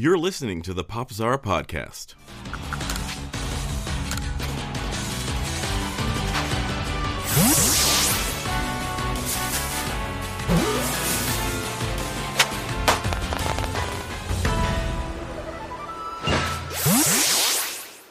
You're listening to the Pop Czar podcast.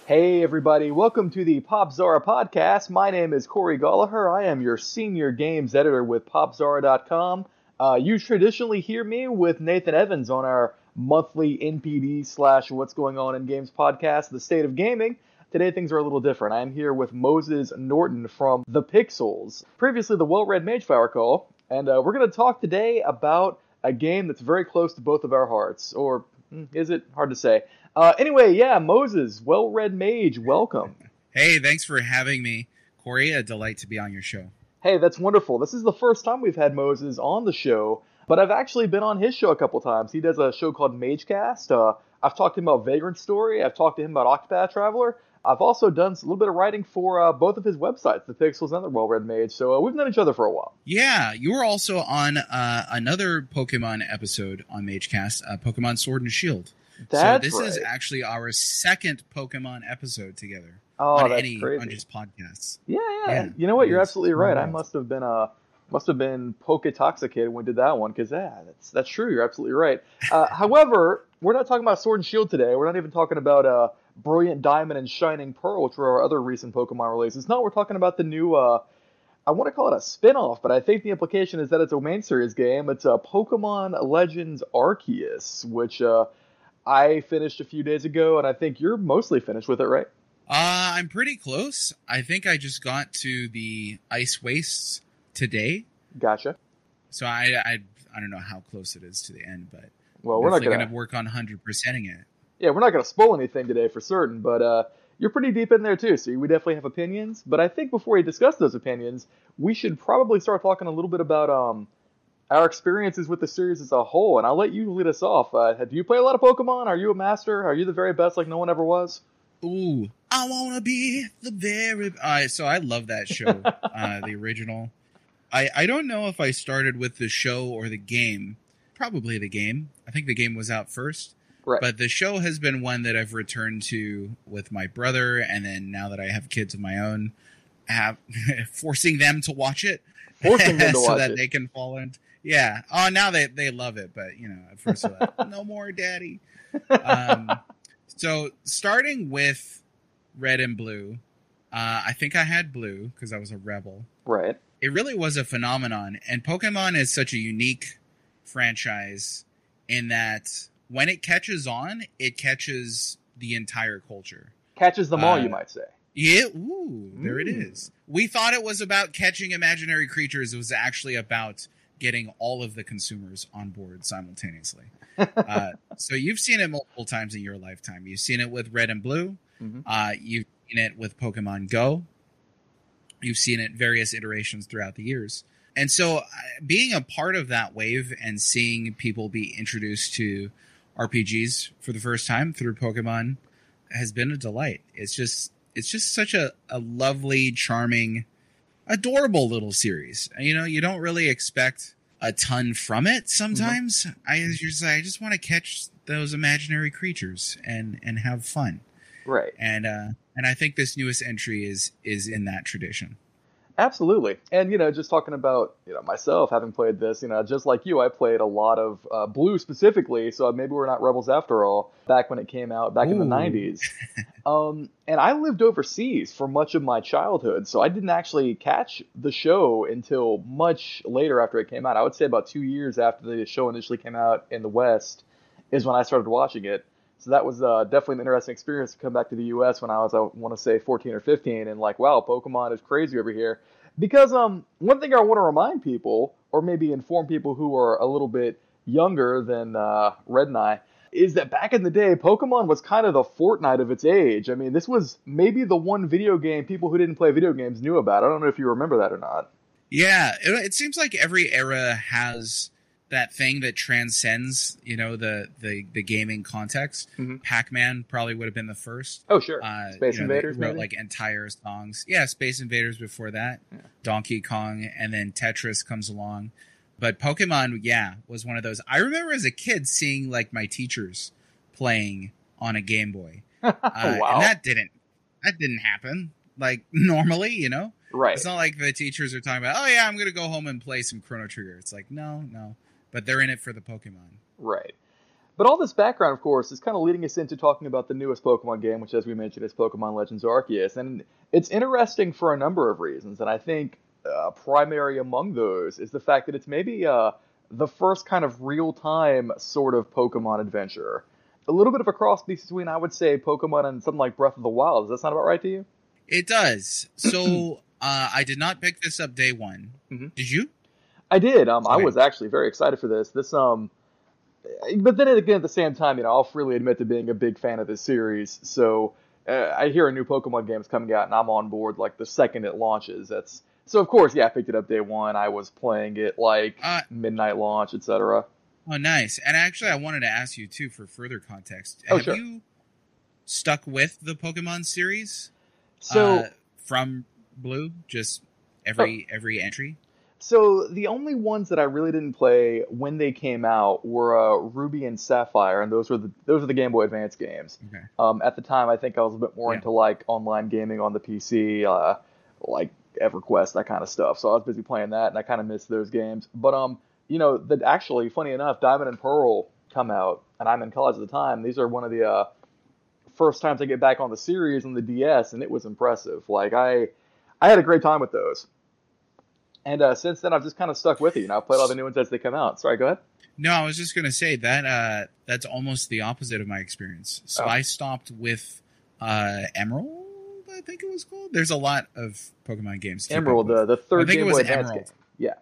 Hey, everybody, welcome to the Pop Czar podcast. My name is Corey Gallagher. I am your senior games editor with PopZara.com. Uh, you traditionally hear me with Nathan Evans on our monthly NPD slash What's Going On in Games podcast, The State of Gaming. Today things are a little different. I am here with Moses Norton from The Pixels, previously the well read Mage Flower Call, and uh, we're going to talk today about a game that's very close to both of our hearts. Or hmm, is it? Hard to say. Uh, anyway, yeah, Moses, well read mage, welcome. Hey, thanks for having me, Corey. A delight to be on your show. Hey, that's wonderful. This is the first time we've had Moses on the show, but I've actually been on his show a couple times. He does a show called Magecast. Uh, I've talked to him about Vagrant Story. I've talked to him about Octopath Traveler. I've also done a little bit of writing for uh, both of his websites, The Pixels and The Well Read Mage. So uh, we've known each other for a while. Yeah, you were also on uh, another Pokemon episode on Magecast, uh, Pokemon Sword and Shield. That's so this right. is actually our second Pokemon episode together Oh, on that's any crazy. on just podcasts. Yeah, yeah, Yeah, You know what? You're absolutely right. I must have been uh must have been Poketoxicated when did that one because yeah, that's that's true. You're absolutely right. Uh, however, we're not talking about Sword and Shield today. We're not even talking about uh Brilliant Diamond and Shining Pearl, which were our other recent Pokemon releases. No, we're talking about the new uh. I want to call it a spin-off, but I think the implication is that it's a main series game. It's a Pokemon Legends Arceus, which uh, I finished a few days ago, and I think you're mostly finished with it, right? Uh, I'm pretty close. I think I just got to the ice wastes today, Gotcha. so I I, I don't know how close it is to the end, but Well, we're not gonna gonna work on hundred percenting it. yeah, we're not going to spoil anything today for certain, but uh, you're pretty deep in there too, so we definitely have opinions. But I think before we discuss those opinions, we should probably start talking a little bit about um, our experiences with the series as a whole. And I'll let you lead us off. Uh, do you play a lot of Pokemon? Are you a master? Are you the very best, like no one ever was? Ooh, I wanna be the very. Uh, so I love that show, uh, the original. I I don't know if I started with the show or the game. Probably the game. I think the game was out first. Right. But the show has been one that I've returned to with my brother, and then now that I have kids of my own, have forcing them to watch it, Forcing them to so watch that it. they can fall in. Yeah. Oh, now they they love it, but you know, at first like, no more, daddy. Um, so starting with red and blue, uh, I think I had blue because I was a rebel. Right. It really was a phenomenon, and Pokemon is such a unique franchise in that when it catches on, it catches the entire culture. Catches them all, Uh, you might say. Yeah, ooh, there it Mm. is. We thought it was about catching imaginary creatures. It was actually about getting all of the consumers on board simultaneously. uh, so you've seen it multiple times in your lifetime. You've seen it with Red and Blue. Mhm. Uh, you've seen it with Pokemon Go. You've seen it various iterations throughout the years. And so, uh, being a part of that wave and seeing people be introduced to RPGs for the first time through Pokemon has been a delight. It's just it's just such a, a lovely, charming, adorable little series. You know, you don't really expect a ton from it sometimes. I just I just want to catch those imaginary creatures and and have fun. Right. And uh and I think this newest entry is is in that tradition. Absolutely. And, you know, just talking about, you know, myself having played this, you know, just like you, I played a lot of uh, Blue specifically, so maybe we're not Rebels after all, back when it came out, back in the 90s. um, and I lived overseas for much of my childhood, so I didn't actually catch the show until much later after it came out. I would say about two years after the show initially came out in the West is when I started watching it. So that was uh, definitely an interesting experience to come back to the U.S. when I was, I want to say, 14 or 15, and like, wow, Pokemon is crazy over here. Because um, one thing I want to remind people, or maybe inform people who are a little bit younger than uh, Red and I, is that back in the day, Pokemon was kind of the Fortnite of its age. I mean, this was maybe the one video game people who didn't play video games knew about. I don't know if you remember that or not. Yeah, it, it seems like every era has that thing that transcends, you know, the the, the gaming context. Mhm. Pac-Man probably would have been the first. Oh, sure. Uh, Space you know, Invaders, wrote maybe? like entire songs. Yeah, Space Invaders before that, Yeah. Donkey Kong, and then Tetris comes along. But Pokemon, yeah, was one of those. I remember as a kid seeing like my teachers playing on a Game Boy. Uh, wow. And that didn't that didn't happen like normally, you know. right. It's not like the teachers are talking about, oh yeah, I'm gonna go home and play some Chrono Trigger. It's like no, no, but they're in it for the Pokemon. Right. But all this background, of course, is kind of leading us into talking about the newest Pokemon game, which, as we mentioned, is Pokemon Legends Arceus. And it's interesting for a number of reasons. And I think uh, primary among those is the fact that it's maybe uh, the first kind of real time sort of Pokemon adventure. A little bit of a cross between, I would say, Pokemon and something like Breath of the Wild. Does that sound about right to you? It does. So uh, I did not pick this up day one. Mhm. Did you? I did. Um, I was actually very excited for this. This um, but then again, at the same time, you know, I'll freely admit to being a big fan of this series. So uh, I hear a new Pokemon game is coming out, and I'm on board like the second it launches. That's so. Of course, yeah, I picked it up day one. I was playing it like Uh, midnight launch, etc. Oh, nice. And actually, I wanted to ask you too for further context. Oh, Have sure. you stuck with the Pokemon series So. uh, from Blue? Just every every entry. So the only ones that I really didn't play when they came out were uh, Ruby and Sapphire, and those were the those were the Game Boy Advance games. Okay. Um, at the time, I think I was a bit more Yeah. into like online gaming on the PC, uh, like EverQuest, that kind of stuff. So I was busy playing that, and I kind of missed those games. But um, you know, that actually, funny enough, Diamond and Pearl come out, and I'm in college at the time. These are one of the uh, first times I get back on the series on the DS, and it was impressive. Like I, I had a great time with those. And uh, since then, I've just kind of stuck with it. You know, I've played all the new ones as they come out. Sorry, go ahead. No, I was just gonna say that uh, that's almost the opposite of my experience. So Oh. I stopped with uh, Emerald. I think it was called. There's a lot of Pokemon games. to keep up Emerald, the, the third I think it Game was Emerald. game. Yeah.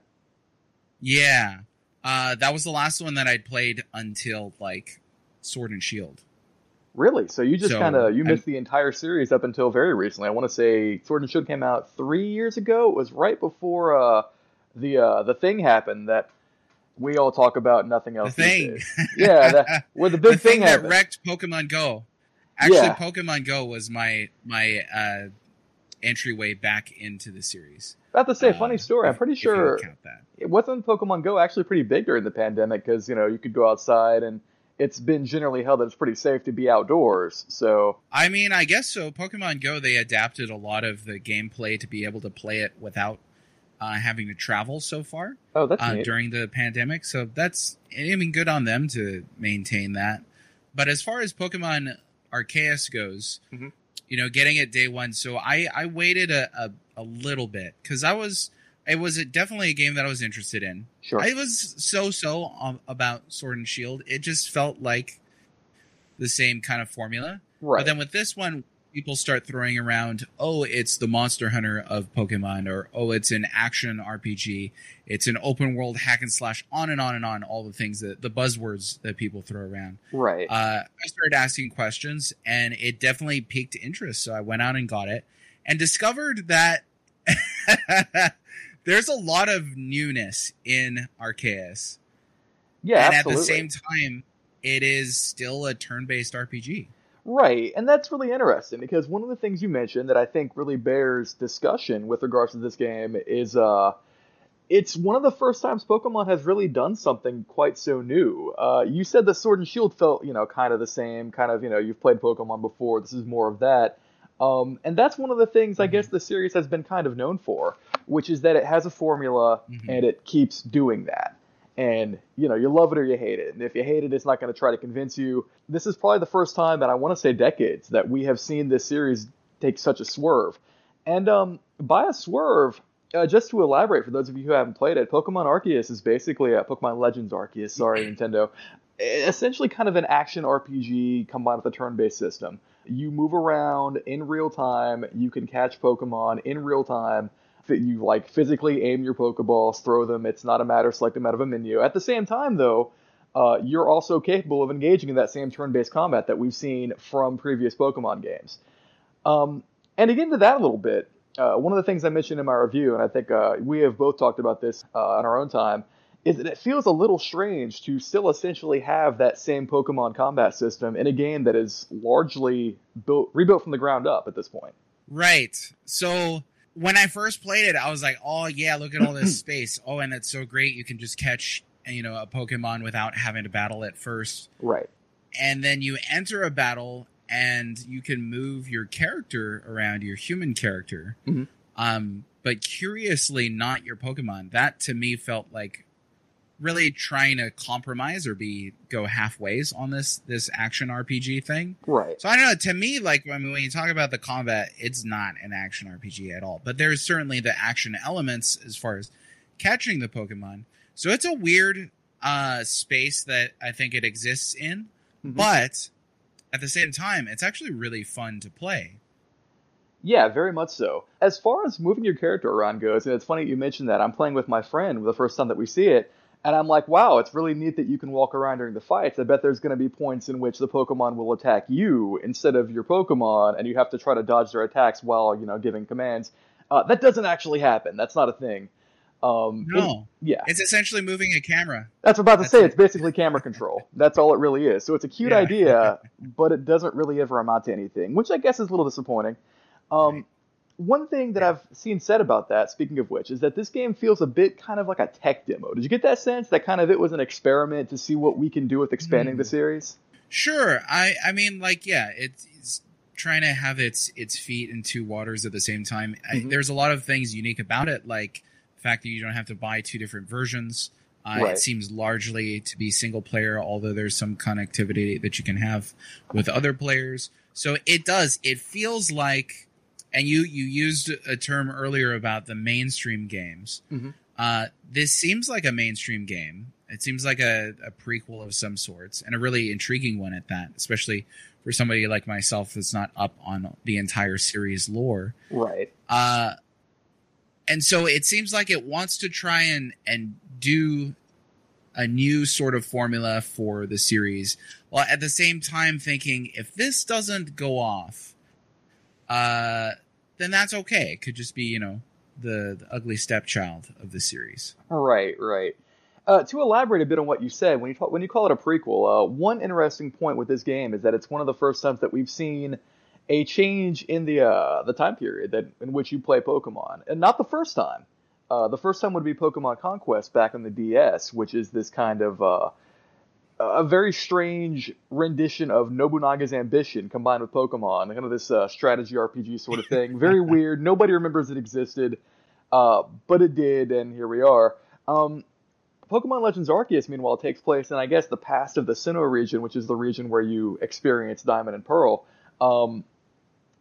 Yeah, uh, that was the last one that I'd played until like Sword and Shield. Really? So you just So, kind of you missed the entire series up until very recently. I want to say Sword and Shield came out three years ago. It was right before uh, the uh, the thing happened that we all talk about. Nothing else. The thing. Yeah, that, where the big the thing, that happened. wrecked Pokemon Go. Actually, Yeah. Pokemon Go was my my uh, entryway back into the series. About to say, funny story. I'm pretty if you would sure count that. it wasn't Pokemon Go actually pretty big during the pandemic because you know you could go outside and it's been generally held that it's pretty safe to be outdoors. So I mean, I guess so. Pokemon Go they adapted a lot of the gameplay to be able to play it without uh, having to travel so far oh, that's uh, during the pandemic. So that's I mean, good on them to maintain that. But as far as Pokemon Arceus goes, Mhm. you know, getting it day one. So I I waited a a, a little bit because I was it was a, definitely a game that I was interested in. Sure. I was so so um, about Sword and Shield. It just felt like the same kind of formula. right. But then with this one, people start throwing around, oh, it's the Monster Hunter of Pokemon, or oh, it's an action RPG, it's an open world hack and slash, on and on and on, all the things that the buzzwords that people throw around. right. Uh, I started asking questions, and it definitely piqued interest. So I went out and got it, and discovered that there's a lot of newness in Arceus, yeah, and absolutely. at the same time, it is still a turn-based RPG. Right, and that's really interesting because one of the things you mentioned that I think really bears discussion with regards to this game is uh it's one of the first times Pokemon has really done something quite so new. Uh, you said the Sword and Shield felt, you know, kind of the same, kind of, you know, you've played Pokemon before. This is more of that, um, and that's one of the things I Mhm. guess the series has been kind of known for, which is that it has a formula Mhm. and it keeps doing that. And you know, you love it or you hate it. And if you hate it, it's not going to try to convince you. This is probably the first time that I want to say decades that we have seen this series take such a swerve. And um, by a swerve, uh, just to elaborate for those of you who haven't played it, Pokemon Arceus is basically a Pokemon Legends Arceus. Sorry, Nintendo. Essentially, kind of an action RPG combined with a turn-based system. You move around in real time. You can catch Pokemon in real time you like physically aim your Pokeballs, throw them. It's not a matter of selecting them out of a menu. At the same time, though, uh, you're also capable of engaging in that same turn-based combat that we've seen from previous Pokemon games. Um, and to get into that a little bit, uh, one of the things I mentioned in my review, and I think uh, we have both talked about this uh, on our own time, is that it feels a little strange to still essentially have that same Pokemon combat system in a game that is largely built rebuilt from the ground up at this point. Right. So when I first played it, I was like, "Oh yeah, look at all this space! Oh, and it's so great. You can just catch, you know, a Pokemon without having to battle it first. Right. and then you enter a battle and you can move your character around your human character Mhm. um but curiously not your pokemon that to me felt like really trying to compromise or be go halfways on this this action rpg thing Right. so I don't know. To me, like I mean, when you talk about the combat, it's not an action RPG at all. But there's certainly the action elements as far as catching the Pokemon. So it's a weird uh, space that I think it exists in. Mhm. But at the same time, it's actually really fun to play. Yeah, very much so. As far as moving your character around goes, and it's funny you mentioned that. I'm playing with my friend the first time that we see it, and I'm like, wow, it's really neat that you can walk around during the fights. I bet there's going to be points in which the Pokemon will attack you instead of your Pokemon, and you have to try to dodge their attacks while, you know, giving commands. Uh, that doesn't actually happen. That's not a thing. Um, it- No, yeah. it's essentially moving a camera. That's what I'm about to That's say. it. It's basically camera control. That's all it really is. So it's a cute Yeah. idea, but it doesn't really ever amount to anything, which I guess is a little disappointing. Um, Right. One thing that I've seen said about that, speaking of which, is that this game feels a bit kind of like a tech demo. Did you get that sense that kind of it was an experiment to see what we can do with expanding Hmm. the series? Sure. I I mean, like, yeah, it's, trying to have its its feet in two waters at the same time. I, Mhm. there's a lot of things unique about it, like the fact that you don't have to buy two different versions. Uh, Right. It seems largely to be single player, although there's some connectivity that you can have with other players. So it does. It feels like, and you you used a term earlier about the mainstream games. Mhm. Uh, this seems like a mainstream game. It seems like a, a prequel of some sorts, and a really intriguing one at that, especially for somebody like myself that's not up on the entire series lore. Right. Uh, and so it seems like it wants to try and and do a new sort of formula for the series, while at the same time thinking if this doesn't go off, uh, then that's okay. It could just be you know the, the ugly stepchild of the series. Right, right. Uh, to elaborate a bit on what you said, when you talk, when you call it a prequel, uh, one interesting point with this game is that it's one of the first times that we've seen a change in the uh, the time period that in which you play Pokemon, and not the first time. Uh, the first time would be Pokemon Conquest back on the DS, which is this kind of uh, a very strange rendition of Nobunaga's Ambition combined with Pokemon, kind of this uh, strategy RPG sort of thing. Very weird. Nobody remembers it existed, uh, but it did, and here we are. Um, Pokemon Legends Arceus, meanwhile, takes place in, I guess, the past of the Sinnoh region, which is the region where you experience Diamond and Pearl. Um,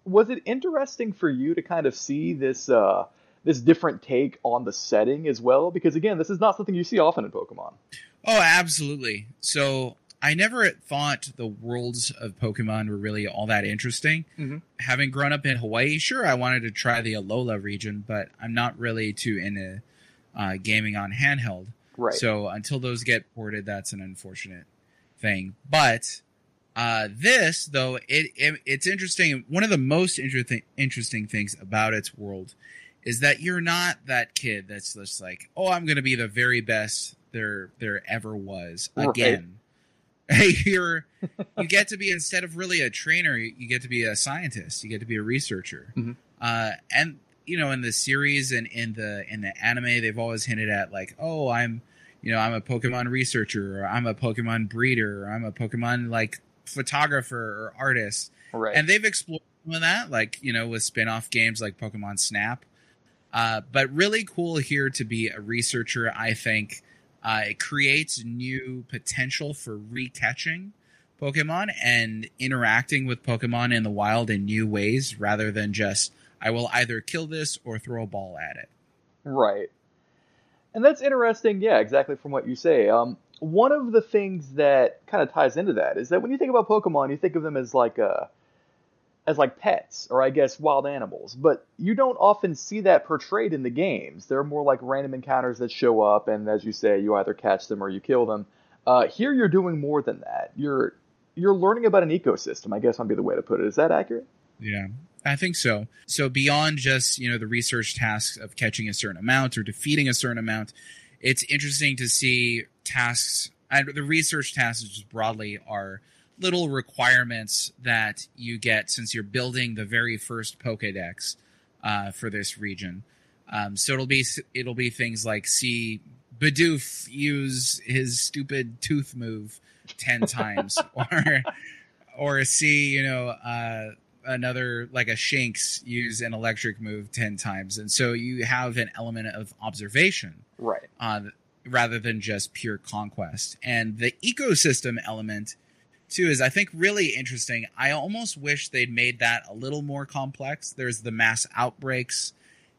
was it interesting for you to kind of see this uh, this different take on the setting as well? Because again, this is not something you see often in Pokemon. Oh, absolutely. So I never thought the worlds of Pokemon were really all that interesting. Mhm. Having grown up in Hawaii, sure, I wanted to try the Alola region, but I'm not really too into uh, gaming on handheld. Right. So until those get ported, that's an unfortunate thing. But uh, this, though, it, it it's interesting. One of the most interesting interesting things about its world is that you're not that kid that's just like, oh, I'm going to be the very best there there ever was Right. again. you're you get to be instead of really a trainer, you get to be a scientist. You get to be a researcher. Mhm. Uh, and you know, in the series and in the in the anime, they've always hinted at like, oh, I'm you know, I'm a Pokemon researcher, or I'm a Pokemon breeder, or I'm a Pokemon like photographer or artist. right. And they've explored some of that, like, you know, with spin off games like Pokemon Snap. Uh, but really cool here to be a researcher, I think. Uh, it creates new potential for recatching Pokemon and interacting with Pokemon in the wild in new ways rather than just, I will either kill this or throw a ball at it. Right. And that's interesting, yeah, exactly from what you say. Um, one of the things that kind of ties into that is that when you think about Pokemon, you think of them as like uh as like pets or I guess wild animals, but you don't often see that portrayed in the games. They're more like random encounters that show up, and as you say, you either catch them or you kill them. Uh, here, you're doing more than that. You're you're learning about an ecosystem. I guess might be the way to put it. Is that accurate? Yeah, I think so. So beyond just you know the research tasks of catching a certain amount or defeating a certain amount, it's interesting to see tasks and the research tasks just broadly are little requirements that you get since you're building the very first Pokédex uh, for this region. Um, so it'll be it'll be things like see Bidoof use his stupid tooth move ten times, or or see you know uh, another like a Shinx use an electric move ten times, and so you have an element of observation, right? Uh, rather than just pure conquest, and the ecosystem element too is I think really interesting. I almost wish they'd made that a little more complex. There's the mass outbreaks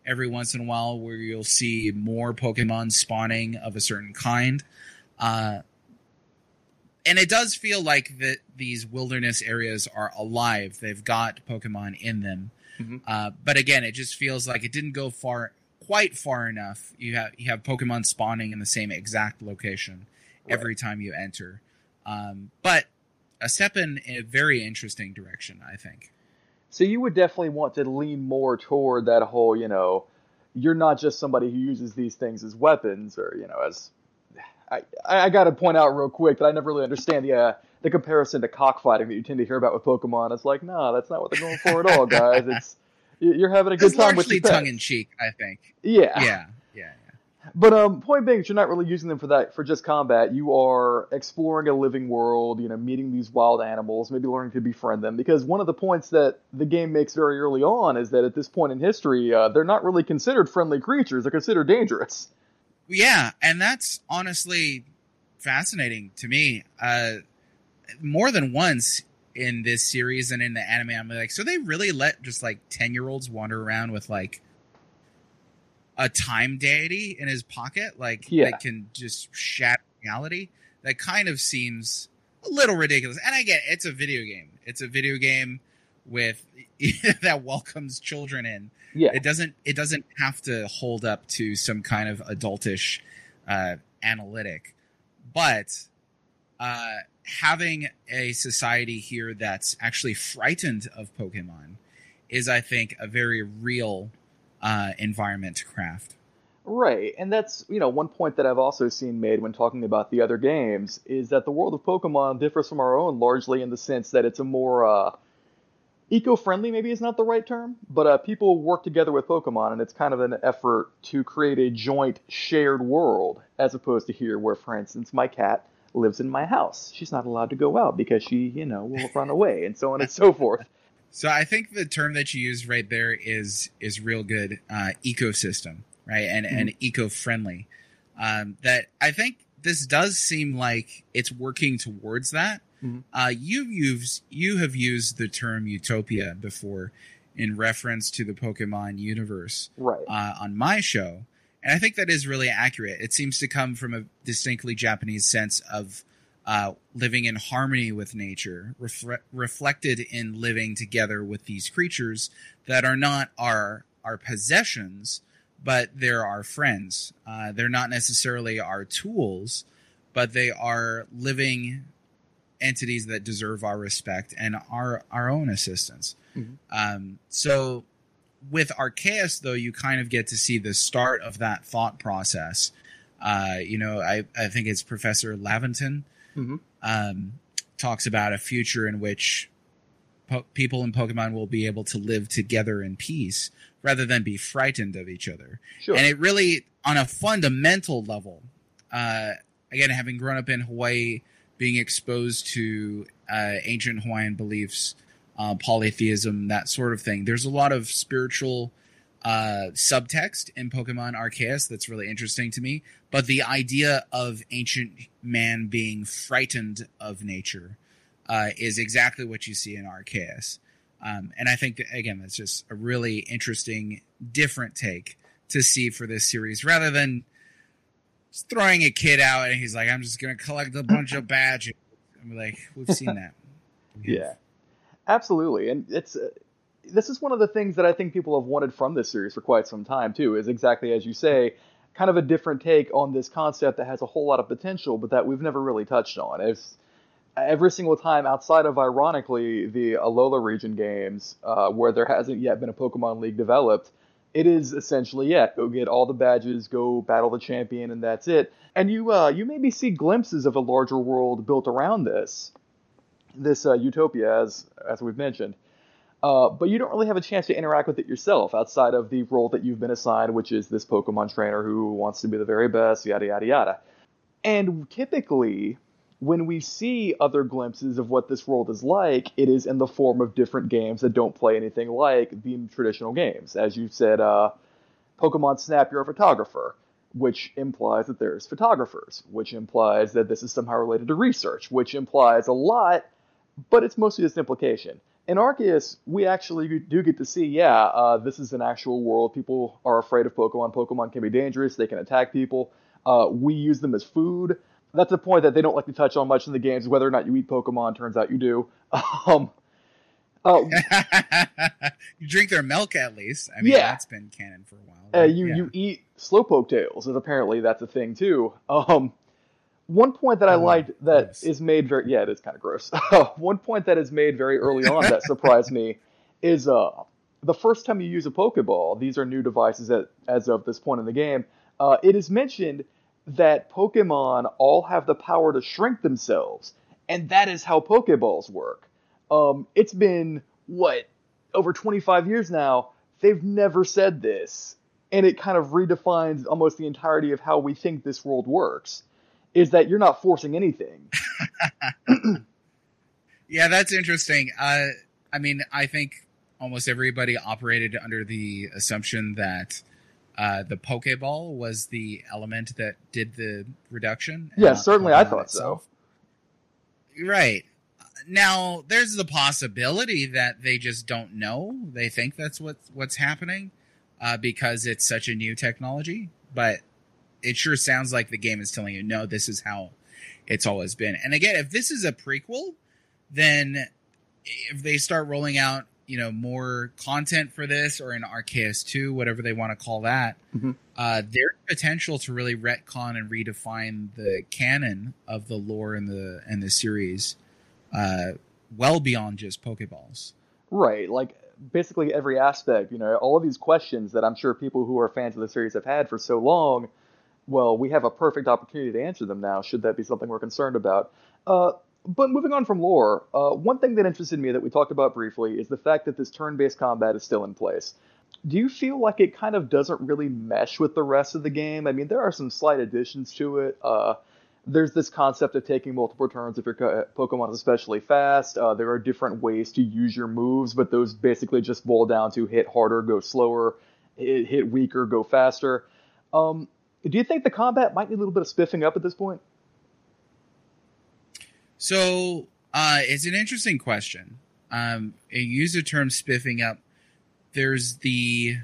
every once in a while where you'll see more Pokemon spawning of a certain kind. Uh, and it does feel like that these wilderness areas are alive. They've got Pokemon in them. Mm-hmm. Uh, but again, it just feels like it didn't go far, quite far enough. You have you have Pokemon spawning in the same exact location right. every time you enter. Um, but a step in a very interesting direction, I think. So you would definitely want to lean more toward that whole, you know, you're not just somebody who uses these things as weapons or, you know, as I, I got to point out real quick that I never really understand the uh, the comparison to cockfighting that you tend to hear about with Pokemon. It's like, no, that's not what they're going for at all, guys. It's you're having a good it's time with your tongue in cheek, I think. Yeah, yeah. But um, point being, you're not really using them for that for just combat. You are exploring a living world. You know, meeting these wild animals, maybe learning to befriend them. Because one of the points that the game makes very early on is that at this point in history, uh, they're not really considered friendly creatures. They're considered dangerous. Yeah, and that's honestly fascinating to me. Uh, more than once in this series and in the anime, I'm like, so they really let just like ten year olds wander around with like a time deity in his pocket, like yeah. that can just shatter reality. That kind of seems a little ridiculous. And I get it, it's a video game. It's a video game with that welcomes children in. Yeah. It doesn't it doesn't have to hold up to some kind of adultish uh, analytic. But uh, having a society here that's actually frightened of Pokemon is, I think, a very real uh, environment to craft. Right, and that's you know one point that I've also seen made when talking about the other games is that the world of Pokemon differs from our own largely in the sense that it's a more uh, eco-friendly maybe is not the right term but uh, people work together with pokemon and it's kind of an effort to create a joint shared world as opposed to here where for instance my cat lives in my house she's not allowed to go out because she you know will run away and so on and so forth so i think the term that you used right there is is real good uh, ecosystem right and mm-hmm. and eco-friendly um, that i think this does seem like it's working towards that Mm-hmm. Uh, you've used you have used the term utopia before in reference to the Pokemon universe, right? Uh, on my show, and I think that is really accurate. It seems to come from a distinctly Japanese sense of uh, living in harmony with nature, refre- reflected in living together with these creatures that are not our our possessions, but they're our friends. Uh, they're not necessarily our tools, but they are living entities that deserve our respect and our our own assistance. Mm-hmm. Um, so with Arceus, though, you kind of get to see the start of that thought process. Uh, you know, I, I think it's Professor Laventon mm-hmm. um, talks about a future in which po- people in Pokemon will be able to live together in peace rather than be frightened of each other. Sure. And it really, on a fundamental level, uh, again, having grown up in Hawaii, being exposed to uh, ancient Hawaiian beliefs, uh, polytheism, that sort of thing. There's a lot of spiritual uh, subtext in Pokemon Arceus that's really interesting to me. But the idea of ancient man being frightened of nature uh, is exactly what you see in Arceus. Um, and I think, that, again, that's just a really interesting, different take to see for this series rather than throwing a kid out and he's like, I'm just going to collect a bunch of badges. I'm like, we've seen that. yeah, absolutely. And it's, uh, this is one of the things that I think people have wanted from this series for quite some time too, is exactly as you say, kind of a different take on this concept that has a whole lot of potential, but that we've never really touched on. It's, every single time outside of ironically the Alola region games, uh, where there hasn't yet been a Pokemon League developed, it is essentially yeah, go get all the badges, go battle the champion, and that's it. And you uh, you maybe see glimpses of a larger world built around this this uh, utopia, as as we've mentioned. Uh, but you don't really have a chance to interact with it yourself outside of the role that you've been assigned, which is this Pokemon trainer who wants to be the very best, yada yada yada. And typically, when we see other glimpses of what this world is like, it is in the form of different games that don't play anything like the traditional games. As you said, uh, Pokemon Snap, you're a photographer, which implies that there's photographers, which implies that this is somehow related to research, which implies a lot, but it's mostly just implication. In Arceus, we actually do get to see, yeah, uh, this is an actual world. People are afraid of Pokemon. Pokemon can be dangerous. They can attack people. Uh, we use them as food that's a point that they don't like to touch on much in the games. Whether or not you eat Pokemon, turns out you do. Um, uh, you drink their milk at least. I mean, yeah. that's been canon for a while. Uh, you yeah. you eat slowpoke tails, and apparently that's a thing too. Um, one point that I liked that is made very yeah, it is kind of gross. one point that is made very early on that surprised me is uh the first time you use a Pokeball. These are new devices as of this point in the game. Uh, it is mentioned that Pokemon all have the power to shrink themselves, and that is how Pokeballs work. Um, it's been what over 25 years now. They've never said this, and it kind of redefines almost the entirety of how we think this world works. Is that you're not forcing anything? yeah, that's interesting. Uh, I mean, I think almost everybody operated under the assumption that uh, the Pokeball was the element that did the reduction. Yeah, certainly, I thought itself. so. Right now, there's the possibility that they just don't know. They think that's what's what's happening uh, because it's such a new technology. But it sure sounds like the game is telling you, no, this is how it's always been. And again, if this is a prequel, then if they start rolling out you know more content for this or in Arceus 2, whatever they want to call that, mm-hmm. uh, there's potential to really retcon and redefine the canon of the lore in the in the series, uh, well beyond just Pokeballs. Right, like basically every aspect. You know, all of these questions that I'm sure people who are fans of the series have had for so long. Well, we have a perfect opportunity to answer them now. Should that be something we're concerned about? Uh, but moving on from lore, uh, one thing that interested me that we talked about briefly is the fact that this turn-based combat is still in place. Do you feel like it kind of doesn't really mesh with the rest of the game? I mean, there are some slight additions to it. Uh, there's this concept of taking multiple turns if your Pokemon is especially fast. Uh, there are different ways to use your moves, but those basically just boil down to hit harder, go slower, hit, hit weaker, go faster. Um, do you think the combat might need a little bit of spiffing up at this point? So uh, it's an interesting question. Um, you use the term spiffing up. There's the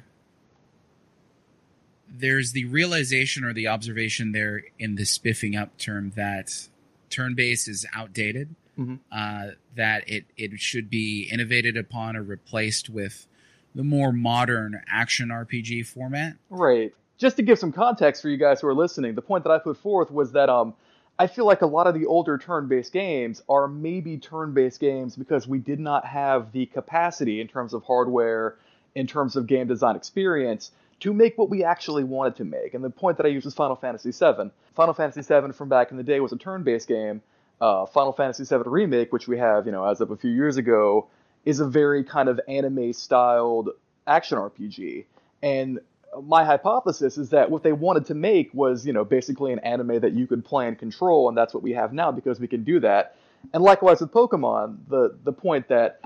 there's the realization or the observation there in the spiffing up term that turn based is outdated. Mm-hmm. Uh, that it it should be innovated upon or replaced with the more modern action RPG format. Right. Just to give some context for you guys who are listening, the point that I put forth was that um, I feel like a lot of the older turn-based games are maybe turn-based games because we did not have the capacity in terms of hardware, in terms of game design experience to make what we actually wanted to make. And the point that I use is Final Fantasy VII. Final Fantasy VII from back in the day was a turn-based game. Uh, Final Fantasy VII Remake, which we have, you know, as of a few years ago, is a very kind of anime-styled action RPG. And my hypothesis is that what they wanted to make was, you know, basically an anime that you could play and control, and that's what we have now because we can do that. And likewise with Pokemon, the the point that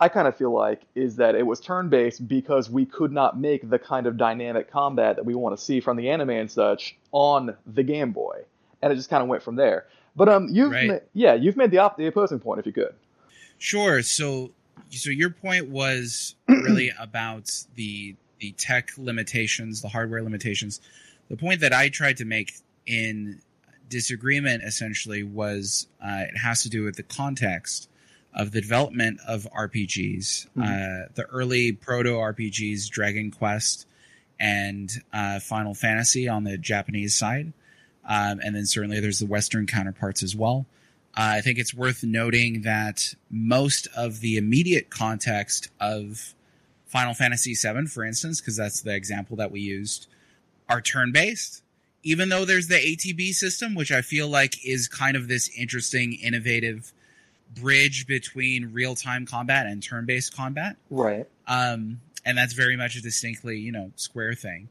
I kind of feel like is that it was turn based because we could not make the kind of dynamic combat that we want to see from the anime and such on the Game Boy, and it just kind of went from there. But um, you've right. ma- yeah, you've made the op- the opposing point if you could. Sure. So so your point was really about the the tech limitations, the hardware limitations. The point that I tried to make in disagreement essentially was uh, it has to do with the context of the development of RPGs, mm-hmm. uh, the early proto RPGs, Dragon Quest and uh, Final Fantasy on the Japanese side. Um, and then certainly there's the Western counterparts as well. Uh, I think it's worth noting that most of the immediate context of Final Fantasy VII, for instance, because that's the example that we used, are turn based. Even though there's the ATB system, which I feel like is kind of this interesting, innovative bridge between real time combat and turn based combat. Right. Um, and that's very much a distinctly, you know, square thing.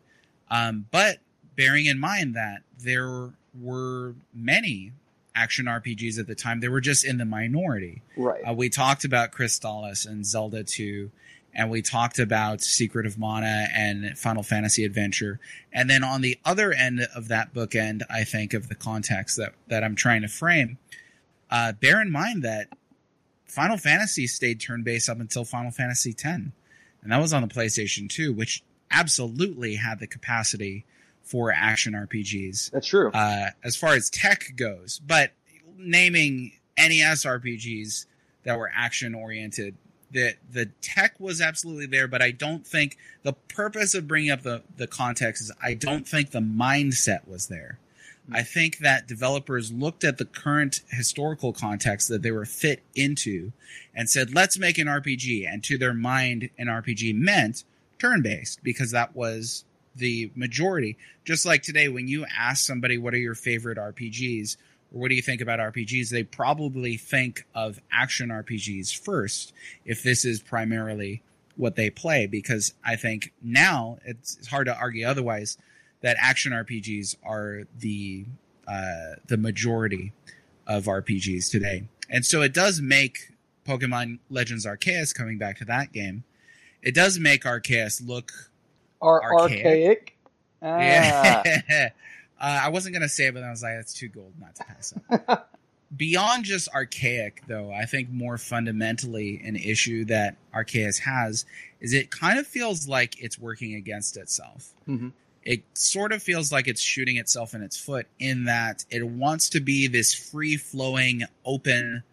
Um, but bearing in mind that there were many action RPGs at the time. They were just in the minority. Right. Uh, we talked about Crystalis and Zelda 2, and we talked about Secret of Mana and Final Fantasy Adventure. And then on the other end of that bookend, I think of the context that, that I'm trying to frame, uh, bear in mind that Final Fantasy stayed turn based up until Final Fantasy X. And that was on the PlayStation 2, which absolutely had the capacity for action RPGs That's true. uh, as far as tech goes. But naming NES RPGs that were action oriented, the the tech was absolutely there. But I don't think the purpose of bringing up the the context is I don't think the mindset was there. Hmm. I think that developers looked at the current historical context that they were fit into and said, let's make an RPG. And to their mind, an RPG meant turn based because that was the majority. Just like today, when you ask somebody, what are your favorite RPGs? Or what do you think about RPGs? They probably think of action RPGs first if this is primarily what they play because I think now it's, hard to argue otherwise that action RPGs are the uh, the majority of RPGs today, and so it does make Pokemon Legends Arceus coming back to that game. It does make Arceus look Ar- archaic. archaic. Ah. yeah. uh, I wasn't gonna say it, but I was like, that's too gold not to pass up. Beyond just archaic, though, I think more fundamentally an issue that Arceus has is it kind of feels like it's working against itself. Mhm. It sort of feels like it's shooting itself in its foot in that it wants to be this free flowing, open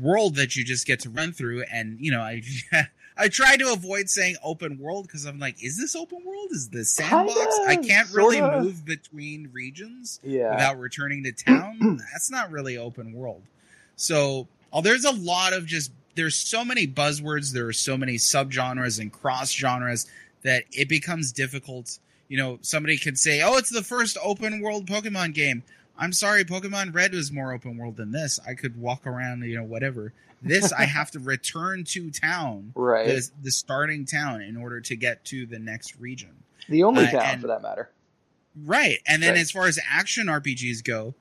world that you just get to run through. And, you know, I. I try to avoid saying open world because I'm like, is this open world? Is this sandbox? I Kinda, can't really sorta. move between regions Yeah. without returning to town. That's not really open world. So, oh, there's a lot of just there's so many buzzwords, there are so many subgenres and cross genres that it becomes difficult. You know, somebody could say, "Oh, it's the first open world Pokemon game." I'm sorry, Pokemon Red was more open world than this. I could walk around, you know, whatever. This I have to return to town, right. the, the starting town, in order to get to the next region. the only uh, town, and- for that matter. Right. And then Right. as far as action RPGs go,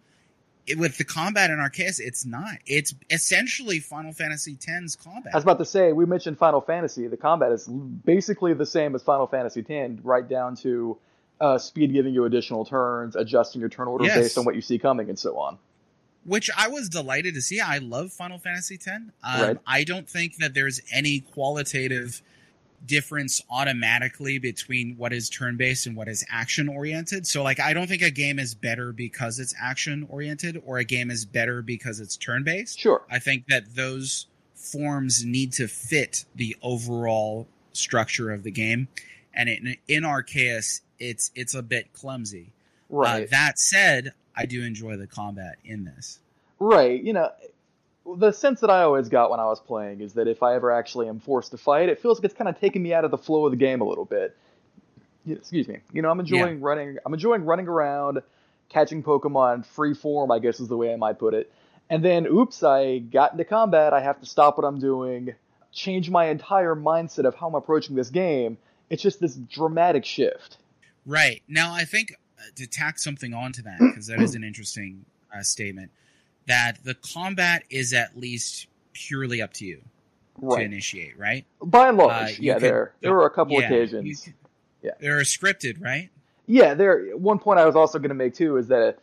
it, with the combat in Arceus, it's not. It's essentially Final Fantasy X's combat. I was about to say, we mentioned Final Fantasy. The combat is basically the same as Final Fantasy X, right down to uh, speed giving you additional turns, adjusting your turn order Yes. based on what you see coming, and so on. which I was delighted to see. I love Final Fantasy X. Um, Right. I don't think that there's any qualitative difference automatically between what is turn based and what is action oriented. So, like, I don't think a game is better because it's action oriented or a game is better because it's turn based. Sure. I think that those forms need to fit the overall structure of the game, and in, in Arceus, it's it's a bit clumsy. Uh, Right. that said, I do enjoy the combat in this. Right. You know, the sense that I always got when I was playing is that if I ever actually am forced to fight, it feels like it's kind of taking me out of the flow of the game a little bit. Excuse me. You know, I'm enjoying running. I'm enjoying running around, catching Pokemon free form. I guess is the way I might put it. And then, oops, I got into combat. I have to stop what I'm doing, change my entire mindset of how I'm approaching this game. It's just this dramatic shift. Right now, I think uh, to tack something onto that because that is an interesting uh, statement. That the combat is at least purely up to you to initiate, right? By and Uh, large, you yeah. could- there, there were a couple Yeah, occasions. could- Yeah. they're scripted, right? Yeah, there. One point I was also going to make too is that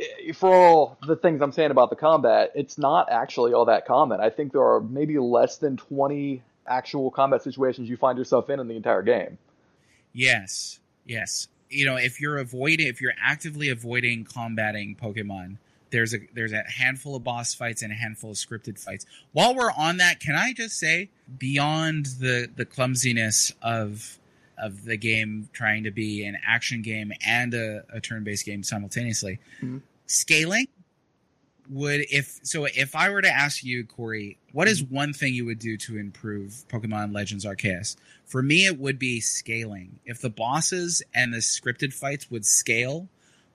uh, for all the things I'm saying about the combat, it's not actually all that common. I think there are maybe less than 20 actual combat situations you find yourself in in the entire game. Yes, yes. You know, if you're avoiding, if you're actively avoiding combating Pokemon, there's a there's a handful of boss fights and a handful of scripted fights. While we're on that, can I just say, beyond the the clumsiness of of the game trying to be an action game and a, a turn-based game simultaneously, Mhm. scaling would if so if I were to ask you, Corey, what is one thing you would do to improve Pokemon Legends Arceus? For me, it would be scaling. If the bosses and the scripted fights would scale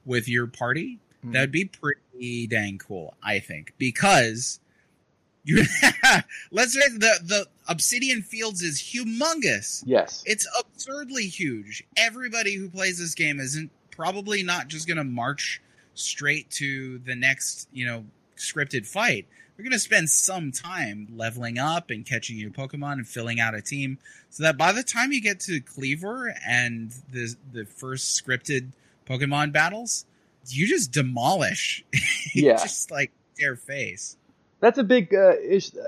with your party, Mhm. that would be pretty dang cool, I think. Because you let's say the the Obsidian Fields is humongous. Yes. It's absurdly huge. Everybody who plays this game isn't probably not just going to march straight to the next, you know, scripted fight, We're going to spend some time leveling up and catching your Pokemon and filling out a team so that by the time you get to Kleavor and the the first scripted Pokemon battles, you just demolish. Yeah. just like their face. That's a big uh, issue.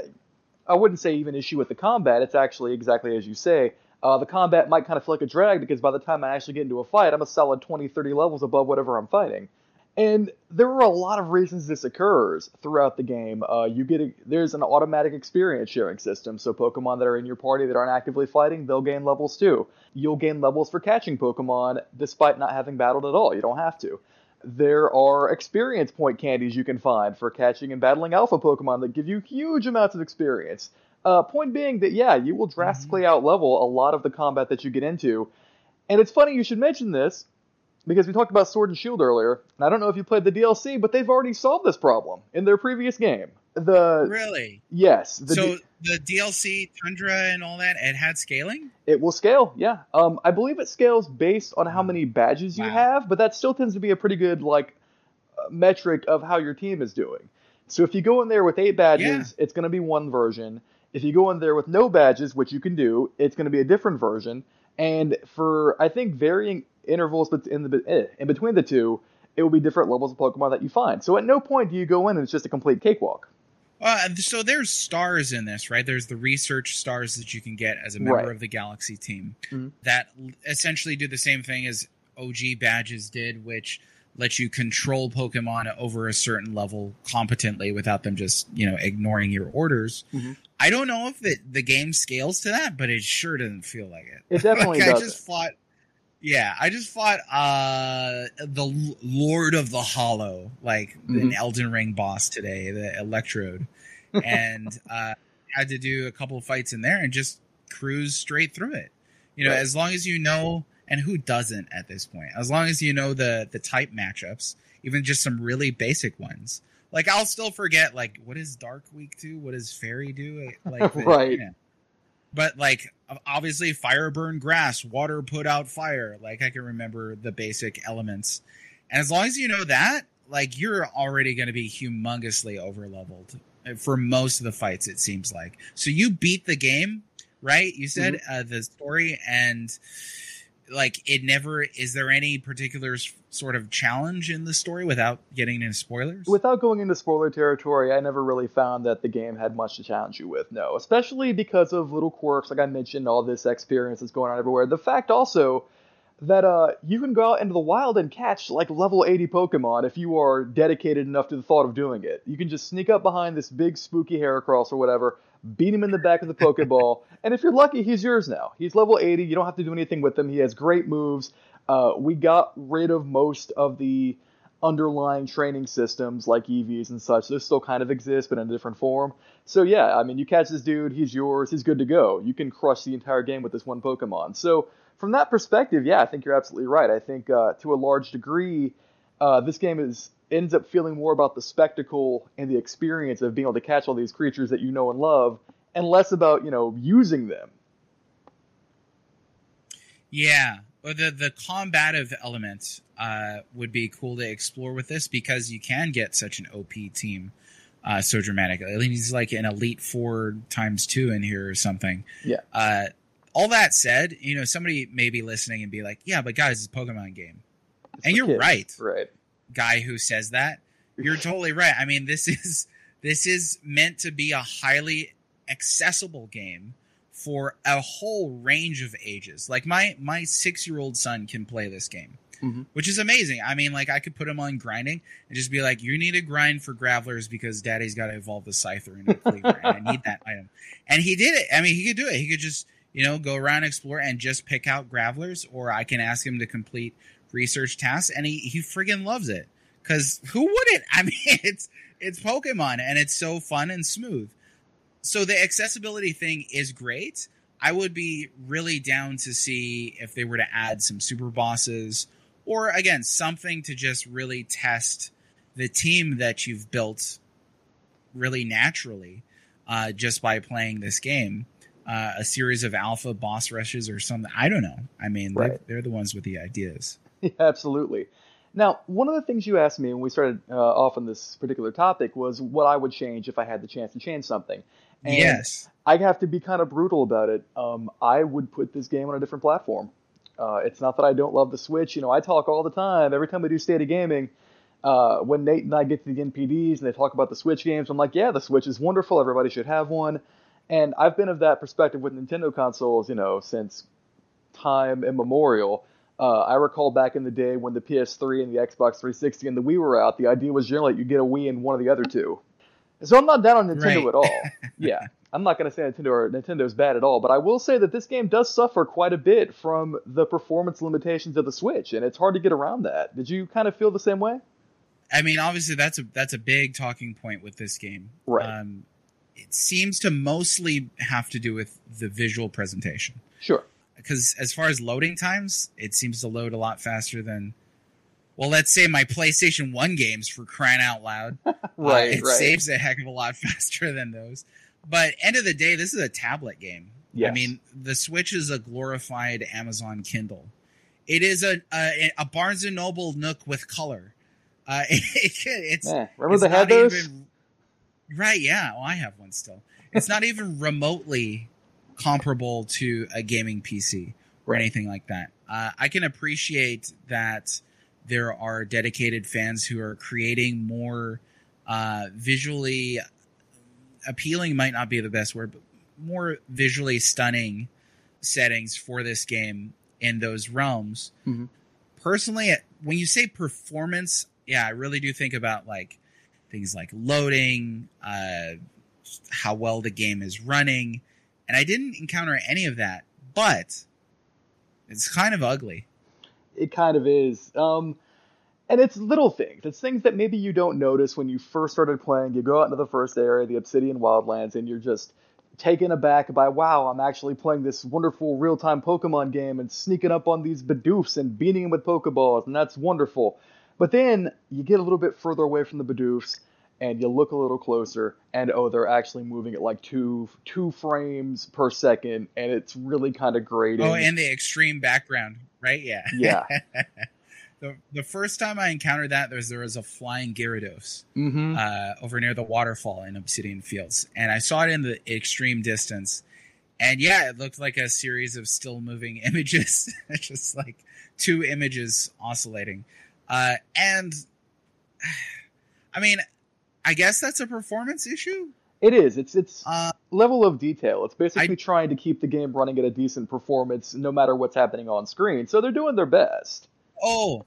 I wouldn't say even issue with the combat. It's actually exactly as you say. Uh, the combat might kind of feel like a drag because by the time I actually get into a fight, I'm a solid 20, 30 levels above whatever I'm fighting. And there are a lot of reasons this occurs throughout the game. Uh, you get a, there's an automatic experience sharing system, so Pokemon that are in your party that aren't actively fighting, they'll gain levels too. You'll gain levels for catching Pokemon despite not having battled at all. You don't have to. There are experience point candies you can find for catching and battling alpha Pokemon that give you huge amounts of experience. Uh, point being that yeah, you will drastically outlevel a lot of the combat that you get into. And it's funny you should mention this because we talked about Sword and Shield earlier, and I don't know if you played the DLC, but they've already solved this problem in their previous game. The Really? yes, the so D- the DLC Tundra and all that, it had scaling? it will scale. Yeah, um, I believe it scales based on how many badges you Wow. have, but that still tends to be a pretty good like uh, metric of how your team is doing. So if you go in there with eight badges, it's going to be one version. If you go in there with no badges, which you can do, it's going to be a different version. And for I think varying intervals in the eh, in between the two, it will be different levels of Pokemon that you find. So at no point do you go in and it's just a complete cakewalk. Uh, so there's stars in this, right? There's the research stars that you can get as a member Right. of the Galaxy team Mhm. that essentially do the same thing as OG badges did, which lets you control Pokemon over a certain level competently without them just, you know, ignoring your orders. Mhm. I don't know if the, the game scales to that, but it sure doesn't feel like it. It definitely like, I just fought. Yeah, I just fought uh the Lord of the Hollow, like an Mhm. Elden Ring boss today, the Electrode, and uh had to do a couple of fights in there and just cruise straight through it. You know, Right. as long as you know, and who doesn't at this point? As long as you know the the type matchups, even just some really basic ones. Like I'll still forget, like what does Dark Week do? What does Fairy do? Like the- Right. yeah. But like obviously, fire burn grass, water put out fire. Like I can remember the basic elements, and as long as you know that, like you're already going to be humongously overleveled for most of the fights. It seems like so you beat the game, right? You said uh, the story and like it never is there any particular sort of challenge in the story without getting into spoilers Without going into spoiler territory, I never really found that the game had much to challenge you with. No, especially because of little quirks, like I mentioned, all this experience that's going on everywhere. The fact also that uh, you can go out into the wild and catch like level 80 Pokemon if you are dedicated enough to the thought of doing it. You can just sneak up behind this big spooky Heracross or whatever, beat him in the back of the Pokeball, and if you're lucky, he's yours now. He's level 80. You don't have to do anything with him. He has great moves. Uh, we got rid of most of the underlying training systems like EVs and such. Those still kind of exist, but in a different form. So yeah, I mean, you catch this dude, he's yours, he's good to go. You can crush the entire game with this one Pokemon. So from that perspective, yeah, I think you're absolutely right. I think uh, to a large degree, uh, this game is ends up feeling more about the spectacle and the experience of being able to catch all these creatures that you know and love, and less about you know using them. Yeah, or the the combative element uh, would be cool to explore with this because you can get such an OP team uh, so dramatic. I think he's like an elite four times two in here or something. Yeah. Uh, all that said, you know, somebody may be listening and be like, "Yeah, but guys, it's a Pokemon game," It's and you're kids. right. Right. Guy who says that, you're totally right. I mean, this is this is meant to be a highly accessible game for a whole range of ages. Like my my six year old son can play this game, Mhm. which is amazing. I mean, like I could put him on grinding and just be like, "You need to grind for Gravelers because Daddy's got to evolve the Scyther into a Kleavor, and I need that item." And he did it. I mean, he could do it. He could just you know go around explore and just pick out Gravelers, or I can ask him to complete research tasks, and he he friggin' loves it. Because who wouldn't? I mean, it's it's Pokemon, and it's so fun and smooth so the accessibility thing is great. I would be really down to see if they were to add some super bosses or again something to just really test the team that you've built really naturally uh, just by playing this game. Uh, a series of alpha boss rushes or something. I don't know. I mean, Right. they're, they're the ones with the ideas. Yeah, absolutely. Now, one of the things you asked me when we started uh, off on this particular topic was what I would change if I had the chance to change something. And yes. I have to be kind of brutal about it. Um, I would put this game on a different platform. Uh, it's not that I don't love the Switch. You know, I talk all the time. Every time we do State of Gaming, uh, when Nate and I get to the NPDs and they talk about the Switch games, I'm like, yeah, the Switch is wonderful. Everybody should have one. And I've been of that perspective with Nintendo consoles, you know, since time immemorial. Uh, I recall back in the day when the PS3 and the Xbox 360 and the Wii were out, the idea was generally you get a Wii and one of the other two. So I'm not down on Nintendo Right. at all. yeah, I'm not going to say Nintendo or Nintendo's bad at all, but I will say that this game does suffer quite a bit from the performance limitations of the Switch, and it's hard to get around that. Did you kind of feel the same way? I mean, obviously that's a that's a big talking point with this game. Right. Um, it seems to mostly have to do with the visual presentation. Sure. Because as far as loading times, it seems to load a lot faster than, well, let's say my PlayStation One games for crying out loud. Uh, Right. it right. saves a heck of a lot faster than those. But end of the day, this is a tablet game. I mean, the Switch is a glorified Amazon Kindle. It is a a, a Barnes and Noble Nook with color. Uh, it's Man, remember it's they had those? even- right? Yeah, well, I have one still. It's not even remotely comparable to a gaming PC or Right. anything like that. Uh, I can appreciate that there are dedicated fans who are creating more uh, visually appealing. Might not be the best word, but more visually stunning settings for this game in those realms. Mhm. Personally, when you say performance, yeah, I really do think about like things like loading, uh, how well the game is running, and I didn't encounter any of that. But it's kind of ugly. It kind of is. Um, and it's little things. It's things that maybe you don't notice when you first started playing. You go out into the first area, the Obsidian Wildlands, and you're just taken aback by, wow, I'm actually playing this wonderful real time Pokemon game and sneaking up on these Bidoofs and beating them with Pokeballs, and that's wonderful. But then you get a little bit further away from the Bidoofs, and you look a little closer, and oh, they're actually moving at like two two frames per second, and it's really kind of grating. Oh, and the extreme background, right? Yeah. yeah. the the first time I encountered that, there was there was a flying Gyarados mm-hmm. uh, over near the waterfall in Obsidian Fields, and I saw it in the extreme distance, and yeah, it looked like a series of still moving images, just like two images oscillating, uh, and I mean, I guess that's a performance issue. It is. It's it's Uh, level of detail. It's basically I- trying to keep the game running at a decent performance no matter what's happening on screen. So they're doing their best. Oh,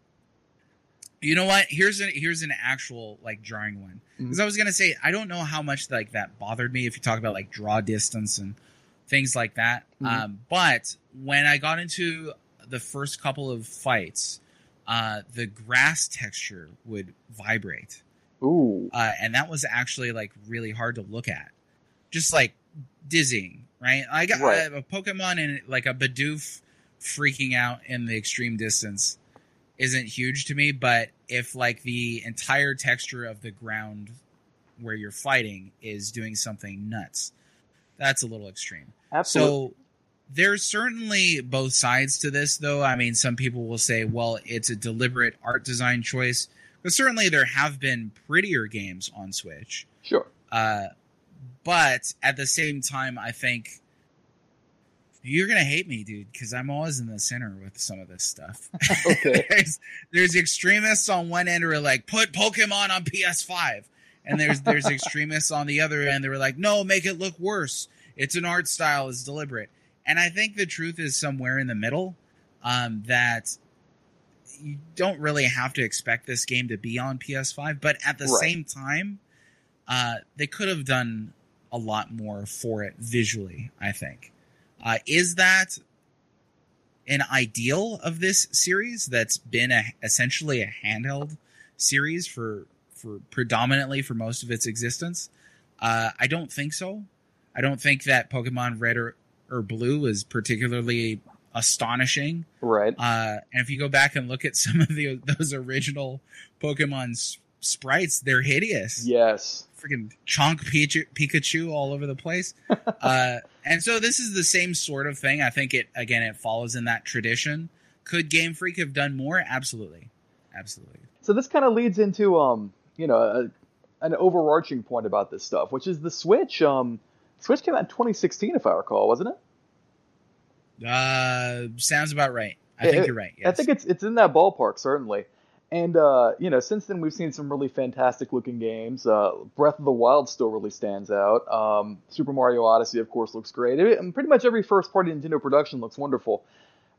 you know what? Here's an here's an actual like jarring one because I was gonna say I don't know how much like that bothered me if you talk about like draw distance and things like that. Mhm. Um, but when I got into the first couple of fights, uh, the grass texture would vibrate, Ooh. uh, and that was actually like really hard to look at, just like dizzying. Right? I got Right. a Pokemon and like a Bidoof freaking out in the extreme distance isn't huge to me, but if like the entire texture of the ground where you're fighting is doing something nuts, that's a little extreme. Absolutely. So there's certainly both sides to this, though. I mean, some people will say, well, it's a deliberate art design choice, but certainly there have been prettier games on Switch. sure. Uh, but at the same time, I think you're gonna hate me, dude, because I'm always in the center with some of this stuff. Okay. there's there's extremists on one end who are like, put Pokemon on PS5, and there's there's extremists on the other end that were like, no, make it look worse. It's an art style, it's deliberate. And I think the truth is somewhere in the middle. Um, that you don't really have to expect this game to be on PS5, but at the Right. same time, uh, they could have done a lot more for it visually. I think. Uh, is that an ideal of this series that's been a, essentially a handheld series for for predominantly for most of its existence? Uh, I don't think so. I don't think that Pokemon Red or, or Blue is particularly astonishing. Right. Uh, and if you go back and look at some of the those original Pokemon s- sprites, they're hideous Yes. freaking chonk Pikachu, Pikachu all over the place. uh, and so this is the same sort of thing. I think it again it follows in that tradition. Could Game Freak have done more? Absolutely. absolutely. So this kind of leads into um, you know, a, an overarching point about this stuff, which is the Switch. Um, Switch came out in 2016, if I recall, wasn't it? Uh, sounds about right. I It- think you're right. I think it's it's in that ballpark certainly. And uh, you know, since then we've seen some really fantastic looking games. Uh, Breath of the Wild still really stands out. Um, Super Mario Odyssey, of course, looks great. It- and pretty much every first party Nintendo production looks wonderful.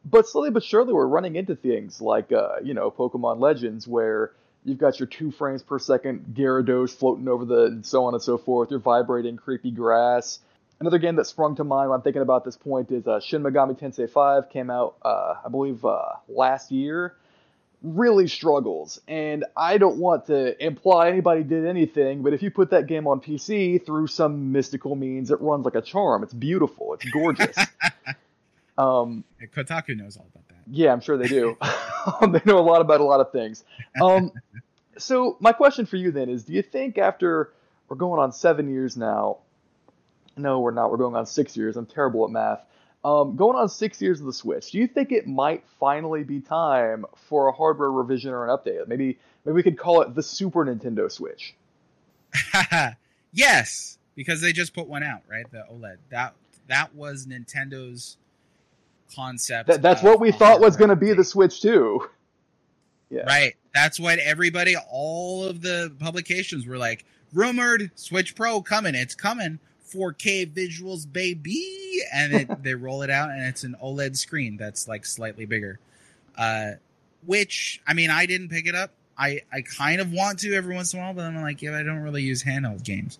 But slowly but surely, we're running into things like uh, you know Pokemon Legends, where you've got your two frames per second Gyarados floating over the and so on and so forth. You're vibrating creepy grass. Another game that sprung to mind when I'm thinking about this point is uh, Shin Megami Tensei 5 came out, uh, I believe, uh, last year. Really struggles, and I don't want to imply anybody did anything, but if you put that game on PC through some mystical means, it runs like a charm. It's beautiful. It's gorgeous. um, Kotaku knows all about that. Yeah, I'm sure they do. Um, they know a lot about a lot of things. Um, so my question for you then is: Do you think after we're going on seven years now? No, we're not. We're going on six years. I'm terrible at math. Um, going on six years of the Switch, do you think it might finally be time for a hardware revision or an update? Maybe maybe we could call it the Super Nintendo Switch. yes, because they just put one out, right? The OLED. That that was Nintendo's concept. That, that's what we thought was going to be the. Switch too. Yeah. Right. That's what everybody, all of the publications were like, rumored Switch Pro coming. It's coming. 4K visuals, baby. And it, they roll it out, and it's an OLED screen that's like slightly bigger. Uh, which, I mean, I didn't pick it up. I, I kind of want to every once in a while, but I'm like, yeah, I don't really use handheld games.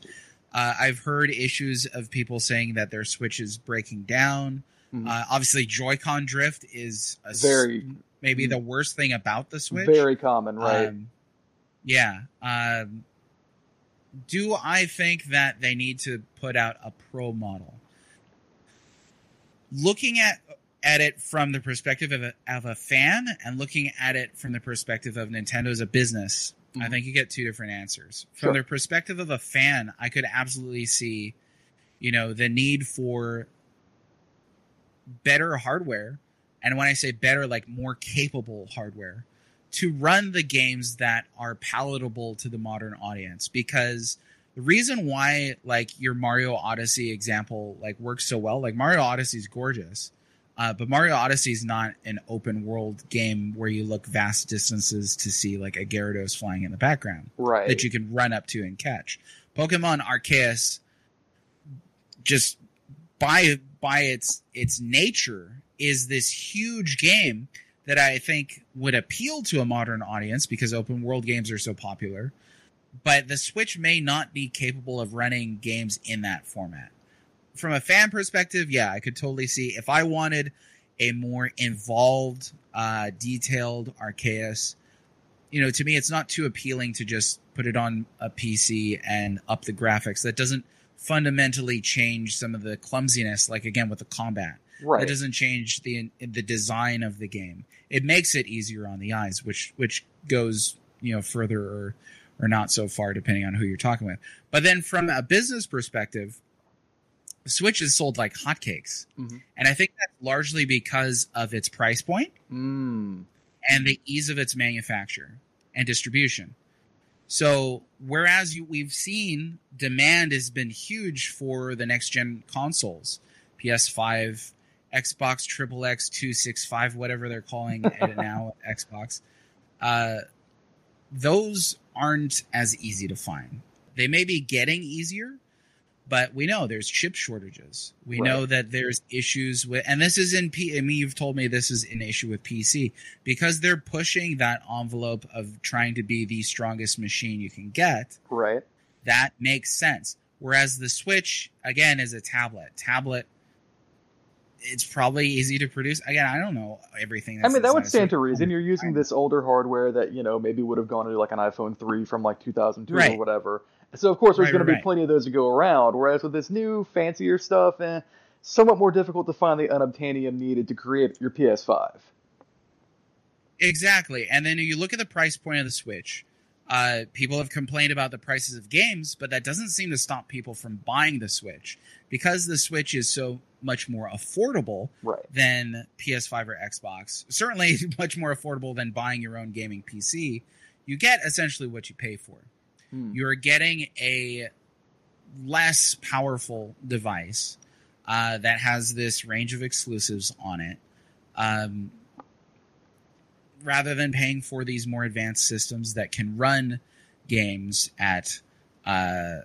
Uh, I've heard issues of people saying that their Switch is breaking down. Mhm. Uh, obviously, Joy-Con drift is a Very maybe the worst thing about the Switch. very common, right? Um, yeah. Um, do I think that they need to put out a pro model? Looking at at it from the perspective of a, of a fan and looking at it from the perspective of Nintendo as a business, I Mhm. think you get two different answers. From Sure. the perspective of a fan, I could absolutely see, you know, the need for better hardware. And when I say better, like more capable hardware to run the games that are palatable to the modern audience. Because the reason why, like, your Mario Odyssey example, like, works so well, like, Mario Odyssey is gorgeous. Uh, but Mario Odyssey is not an open world game where you look vast distances to see like a Gyarados flying in the background right. that you can run up to and catch. Pokemon Arceus just by by its its nature is this huge game that I think would appeal to a modern audience because open world games are so popular. But the Switch may not be capable of running games in that format. From a fan perspective, yeah, I could totally see if I wanted a more involved, uh, detailed Arceus. You know, to me, it's not too appealing to just put it on a PC and up the graphics. That doesn't fundamentally change some of the clumsiness, like again with the combat. right. That doesn't change the the design of the game. It makes it easier on the eyes, which which goes you know further or or not so far depending on who you're talking with. But then from a business perspective, Switch is sold like hotcakes, Mhm. and I think that's largely because of its price point Mm. and the ease of its manufacture and distribution. So, whereas you, we've seen demand has been huge for the next gen consoles, PS5, Xbox Triple X two six five, whatever they're calling it now, Xbox. Uh, those aren't as easy to find. They may be getting easier, but we know there's chip shortages. We Right. know that there's issues with, and this is in P. I mean, you've told me this is an issue with PC because they're pushing that envelope of trying to be the strongest machine you can get. Right. That makes sense. Whereas the Switch, again, is a tablet. Tablet, it's probably easy to produce. Again, I don't know everything. I mean, that would stand to reason. You're using this older hardware that you know maybe would have gone into like an iPhone three from like 2002 or whatever. So of course there's Right, going to right, be plenty of those to go around. Whereas with this new fancier stuff, eh, somewhat more difficult to find the unobtainium needed to create your PS5. Exactly. And then you look at the price point of the Switch. Uh, people have complained about the prices of games, but that doesn't seem to stop people from buying the Switch because the Switch is so much more affordable Right. than PS5 or Xbox. Certainly much more affordable than buying your own gaming PC. You get essentially what you pay for. Hmm. You're getting a less powerful device uh, that has this range of exclusives on it, um, rather than paying for these more advanced systems that can run games at uh,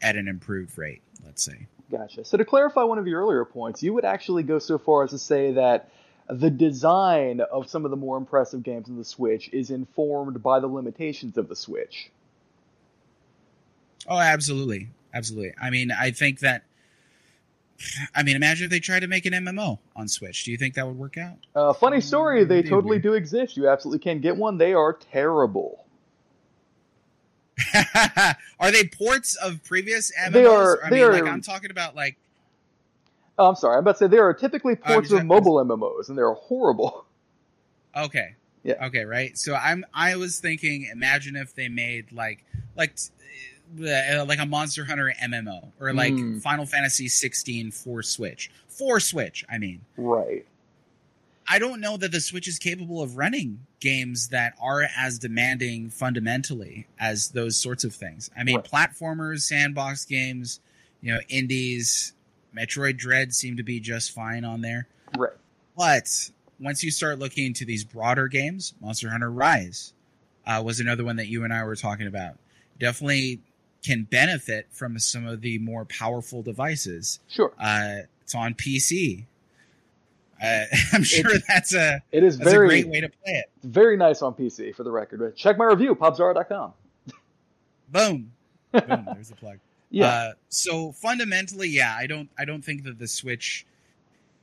at an improved rate. Let's say. Gotcha. So to clarify one of your earlier points, you would actually go so far as to say that the design of some of the more impressive games on the Switch is informed by the limitations of the Switch. Oh, absolutely, absolutely. I mean, I think that. I mean, imagine if they tried to make an MMO on Switch. Do you think that would work out? Uh, funny story, they totally do exist. You absolutely can get one. They are terrible. are they ports of previous MMOs? They are- I they mean, are- like I'm talking about like Oh, I'm sorry, I'm about to say they are typically ports just- of mobile MMOs, and they're horrible. okay, Yeah. okay, right. So I'm I was thinking, imagine if they made like like uh, like a Monster Hunter MMO or like Hmm. Final Fantasy 16 for Switch for Switch. I mean, Right. I don't know that the Switch is capable of running games that are as demanding fundamentally as those sorts of things. I mean, Right. platformers, sandbox games, you know, indies, Metroid Dread seem to be just fine on there. Right. But once you start looking into these broader games, Monster Hunter Rise uh, was another one that you and I were talking about. Definitely can benefit from some of the more powerful devices. Sure. Uh, it's on PC. Uh, I'm sure It's- that's a It is very a great way to play it. very nice on PC for the record. But check my review, popzara.com. Boom, boom. There's the plug. Yeah. Uh, so fundamentally, yeah, I don't, I don't think that the Switch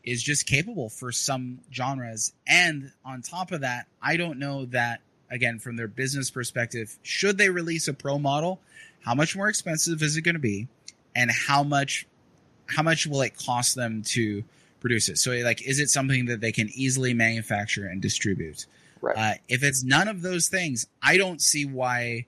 is just capable for some genres. And on top of that, I don't know that again from their business perspective, should they release a pro model, how much more expensive is it going to be, and how much, how much will it cost them to produce it? So like, is it something that they can easily manufacture and distribute? right. Uh, if it's none of those things, I don't see why,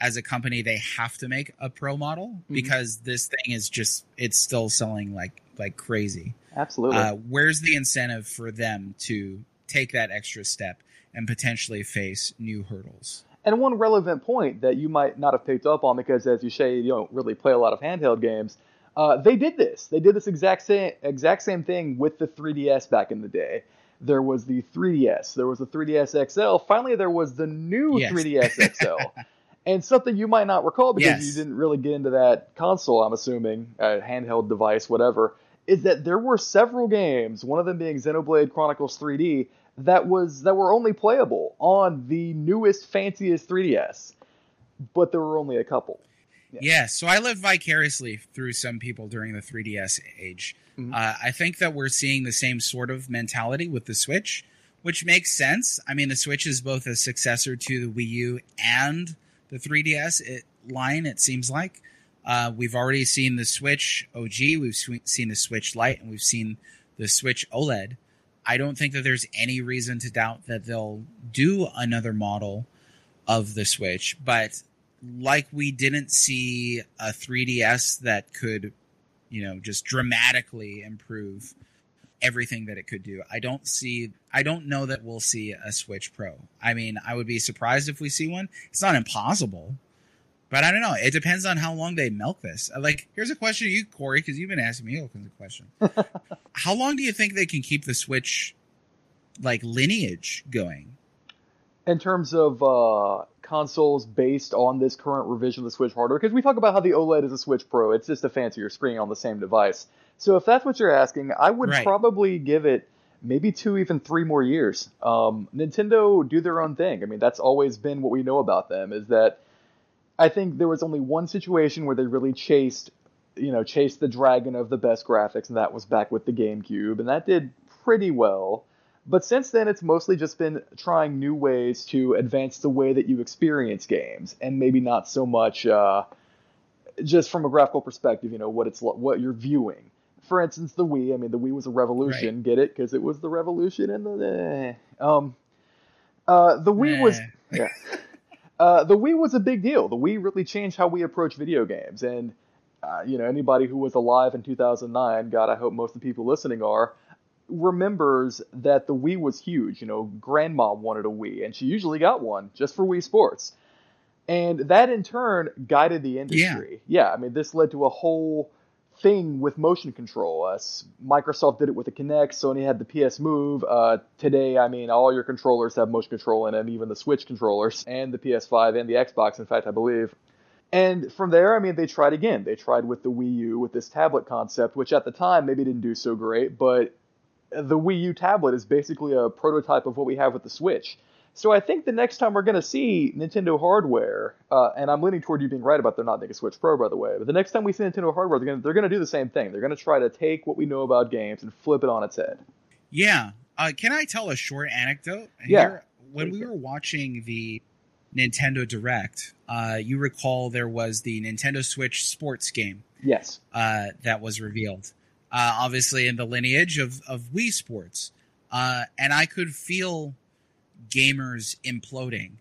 as a company, they have to make a pro model Mm-hmm. because this thing is just it's still selling like like crazy. Absolutely. Uh, where's the incentive for them to take that extra step and potentially face new hurdles? And one relevant point that you might not have picked up on because, as you say, you don't really play a lot of handheld games. Uh, they did this. They did this exact same exact same thing with the 3DS back in the day. There was the 3DS. There was the 3DS XL. Finally, there was the new Yes. 3DS XL. and something you might not recall because Yes. you didn't really get into that console. I'm assuming a handheld device, whatever. Is that there were several games, one of them being Xenoblade Chronicles 3D, that was that were only playable on the newest, fanciest 3DS, but there were only a couple. Yeah. so I lived vicariously through some people during the 3DS age. Mhm. Uh, I think that we're seeing the same sort of mentality with the Switch, which makes sense. I mean, the Switch is both a successor to the Wii U and the 3DS it, line, it seems like. Uh, we've already seen the Switch OG, we've seen the Switch Lite, and we've seen the Switch OLED. I don't think that there's any reason to doubt that they'll do another model of the Switch, but like we didn't see a 3DS that could, you know, just dramatically improve everything that it could do. I don't see I don't know that we'll see a Switch Pro. I mean, I would be surprised if we see one. It's not impossible. But I don't know. It depends on how long they milk this. Uh, Like, here's a question to you, Corey, because you've been asking me all kinds of questions. how long do you think they can keep the Switch like lineage going? in terms of uh, consoles based on this current revision of the Switch hardware, because we talk about how the OLED is a Switch Pro, it's just a fancier screen on the same device. So if that's what you're asking, I would Right. probably give it maybe two, even three more years. Um, Nintendo do their own thing. I mean, that's always been what we know about them. Is that I think there was only one situation where they really chased, you know, chased the dragon of the best graphics, and that was back with the GameCube, and that did pretty well. But since then, it's mostly just been trying new ways to advance the way that you experience games, and maybe not so much uh, just from a graphical perspective. You know what it's what you're viewing. For instance, the Wii. I mean, the Wii was a revolution. Get it? Because it was the revolution and the eh. um. Uh, the Wii was Eh. yeah. Uh, the Wii was a big deal. The Wii really changed how we approach video games, and uh, you know, anybody who was alive in 2009, God, I hope most of the people listening are, remembers that the Wii was huge. You know, grandma wanted a Wii, and she usually got one just for Wii Sports. And that in turn guided the industry. Yeah, yeah I mean, this led to a whole thing with motion control. Uh, Microsoft did it with the Kinect. Sony had the PS Move. Uh, today, I mean, all your controllers have motion control in them, even the Switch controllers and the PS5 and the Xbox. In fact, I believe. And from there, I mean, they tried again. They tried with the Wii U with this tablet concept, which at the time maybe didn't do so great, but the Wii U tablet is basically a prototype of what we have with the Switch. So I think the next time we're going to see Nintendo hardware, uh, and I'm leaning toward you being right about they're not making Switch Pro, by the way. But the next time we see Nintendo hardware, they're going to, they're going to do the same thing. They're going to try to take what we know about games and flip it on its head. Yeah. Uh, can I tell a short anecdote? Yeah. Here, when we were watching the Nintendo Direct, uh, you recall there was the Nintendo Switch sports game. Yes. Uh, that was revealed. Uh, obviously, in the lineage of, of Wii Sports. Uh, and I could feel gamers imploding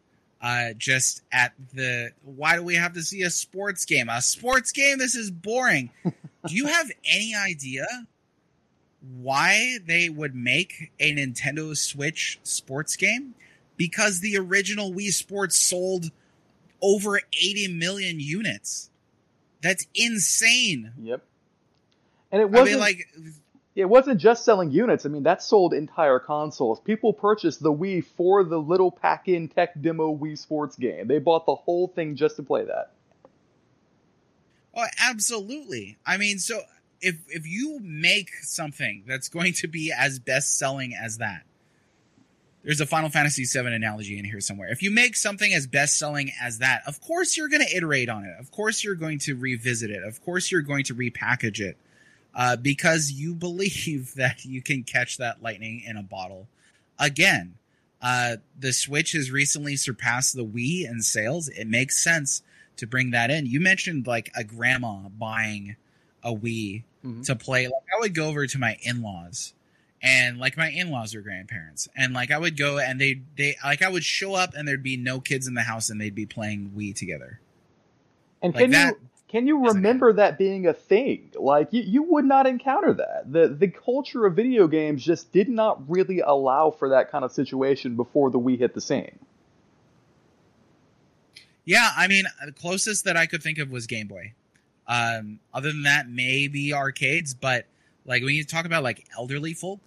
uh, just at the why do we have to see a sports game? A sports game? This is boring. do you have any idea why they would make a Nintendo Switch sports game? Because the original Wii Sports sold over 80 million units. That's insane. Yep. And it wasn't I mean, like it wasn't just selling units. I mean, that sold entire consoles. People purchased the Wii for the little pack-in tech demo Wii Sports game. They bought the whole thing just to play that. Oh, absolutely. I mean, so if if you make something that's going to be as best selling as that, there's a Final Fantasy VII analogy in here somewhere. If you make something as best selling as that, of course you're going to iterate on it. Of course you're going to revisit it. Of course you're going to repackage it uh, because you believe that you can catch that lightning in a bottle again. Uh, the Switch has recently surpassed the Wii in sales. It makes sense to bring that in. You mentioned like a grandma buying a Wii mm-hmm. to play. Like I would go over to my in-laws and like my in-laws are grandparents and like I would go and they they like I would show up and there'd be no kids in the house and they'd be playing Wii together. And like can that, you can you remember that being a thing? Like you, you would not encounter that. The the culture of video games just did not really allow for that kind of situation before the Wii hit the scene. Yeah, I mean, the closest that I could think of was Game Boy. Um, other than that, maybe arcades, but like when you talk about like elderly folk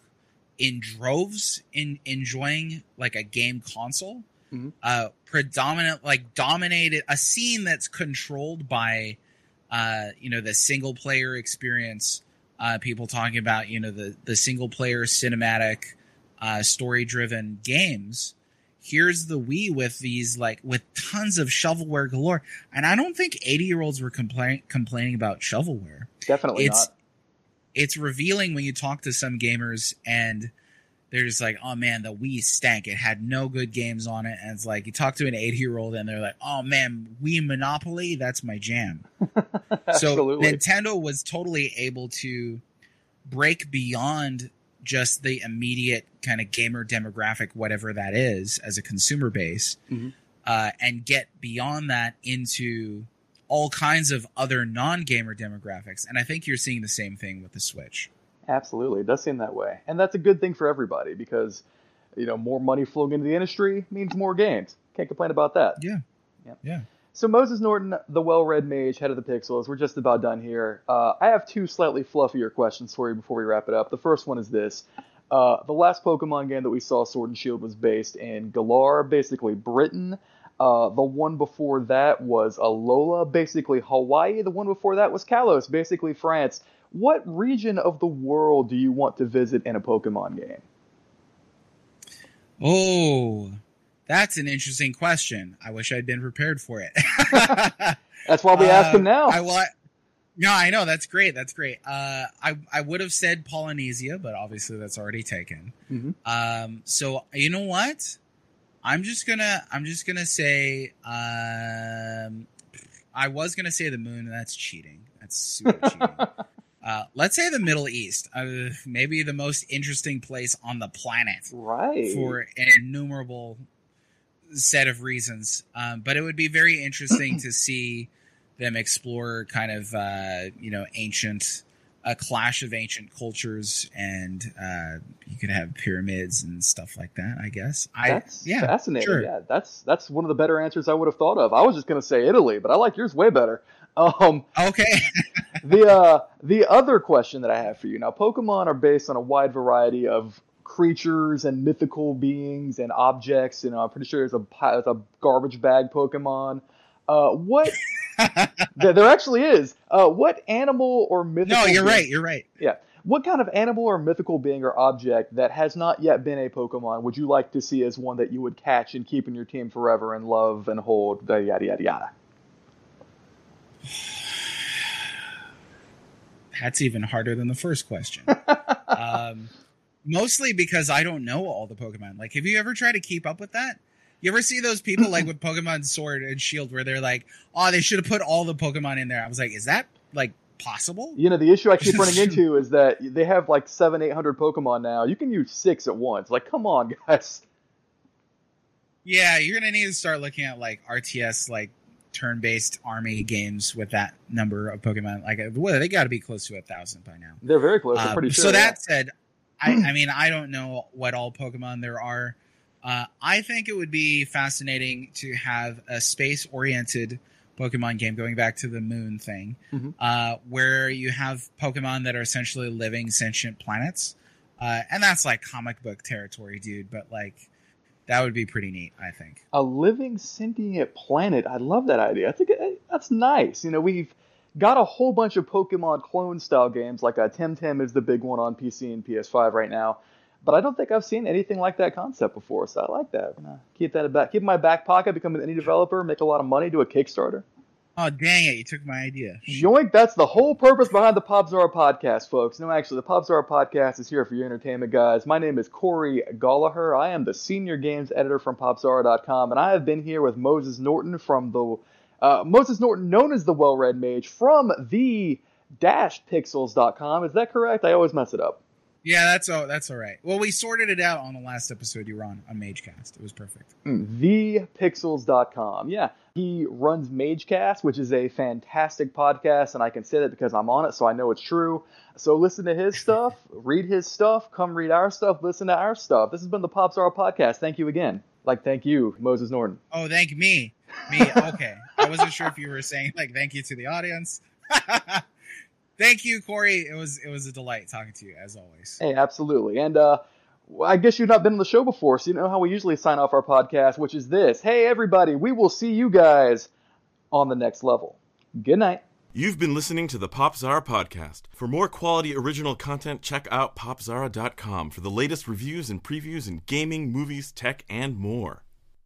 in droves in enjoying like a game console, mm-hmm. uh, predominant like dominated a scene that's controlled by uh, you know, the single player experience. Uh, people talking about you know the the single player cinematic, uh, story driven games. Here's the Wii with these like with tons of shovelware galore, and I don't think 80 year olds were complain- complaining about shovelware. Definitely it's, not. It's revealing when you talk to some gamers and they're just like, oh man, the Wii stank. It had no good games on it. And it's like, you talk to an 80 year old and they're like, oh man, Wii Monopoly, that's my jam. so Nintendo was totally able to break beyond just the immediate kind of gamer demographic, whatever that is, as a consumer base, mm-hmm. uh, and get beyond that into all kinds of other non gamer demographics. And I think you're seeing the same thing with the Switch. Absolutely, it does seem that way, and that's a good thing for everybody because you know more money flowing into the industry means more games. Can't complain about that. Yeah, yeah, yeah. So Moses Norton, the well-read mage, head of the Pixels. We're just about done here. Uh, I have two slightly fluffier questions for you before we wrap it up. The first one is this: uh, the last Pokemon game that we saw, Sword and Shield, was based in Galar, basically Britain. Uh, the one before that was Alola, basically Hawaii. The one before that was Kalos, basically France what region of the world do you want to visit in a Pokemon game? Oh, that's an interesting question. I wish I'd been prepared for it. that's why we uh, ask him now. I want. No, I know that's great. That's great. Uh, I I would have said Polynesia, but obviously that's already taken. Mm-hmm. Um, so you know what? I'm just gonna I'm just gonna say um, I was gonna say the moon. That's cheating. That's super cheating. Uh, let's say the Middle East, uh, maybe the most interesting place on the planet, right? For an innumerable set of reasons. Um, but it would be very interesting to see them explore kind of uh, you know ancient a clash of ancient cultures and uh, you could have pyramids and stuff like that i guess That's I, yeah fascinating. sure. Yeah, that's that's one of the better answers I would have thought of. I was just gonna say Italy, but I like yours way better. Um, okay the uh, the other question that I have for you now, Pokemon are based on a wide variety of creatures and mythical beings and objects. You know, I'm pretty sure there's a there's a garbage bag Pokemon. Uh, what there, there actually is. Uh, what animal or mythical? no you're being- right you're right Yeah. What kind of animal or mythical being or object that has not yet been a Pokemon would you like to see as one that you would catch and keep in your team forever and love and hold? Yada yada yada. that's even harder than the first question um, mostly because i don't know all the pokemon like have you ever tried to keep up with that you ever see those people like with pokemon sword and shield where they're like oh they should have put all the pokemon in there i was like is that like possible You know, the issue I keep running into is that they have like seven, eight hundred Pokemon now. You can use six at once. Like, come on, guys. Yeah, you're gonna need to start looking at like RTS, like turn-based army games with that number of Pokemon. Like, well, they got to be close to a thousand by now. They're very close. I'm Um, pretty sure. so that said, I, I mean, I don't know what all Pokemon there are. Uh, I think it would be fascinating to have a space-oriented Pokemon game, going back to the moon thing, Mhm. uh, where you have Pokemon that are essentially living sentient planets, uh, and that's like comic book territory, dude. But like, that would be pretty neat. I think. a living sentient planet. I love that idea. I think that's nice. You know, we've got a whole bunch of Pokemon clone style games, like uh, Temtem is the big one on PC and PS5 right now. But I don't think I've seen anything like that concept before, so I like that. Keep that in back, keep in my back pocket, become an indie developer, make a lot of money, do a Kickstarter. Oh dang it! You took my idea. Yoink, that's the whole purpose behind the Popzara podcast, folks. No, actually, the Popzara podcast is here for your entertainment, guys. My name is Corey Gallagher. I am the senior games editor from PopZara.com, and I have been here with Moses Norton from the uh, Moses Norton, known as the Well Read Mage, from the dash Pixels.com. Is that correct? I always mess it up. Yeah, that's all. That's all right. Well, we sorted it out on the last episode you were on on MageCast. It was perfect. thepixels.com. Yeah, he runs MageCast, which is a fantastic podcast, and I can say that because I'm on it, so I know it's true. So listen to his stuff, read his stuff, come read our stuff, listen to our stuff. This has been the Popzara Podcast. Thank you again. Like, thank you, Moses Norton. Oh, thank me. Me. Okay. I wasn't sure if you were saying like thank you to the audience. thank you, Corey. It was it was a delight talking to you as always. Hey, absolutely. And uh, I guess you've not been on the show before, so you know how we usually sign off our podcast, which is this Hey, everybody, we will see you guys on the next level. Good night. You've been listening to the Popzara podcast. For more quality original content, check out popzara.com for the latest reviews and previews in gaming, movies, tech, and more.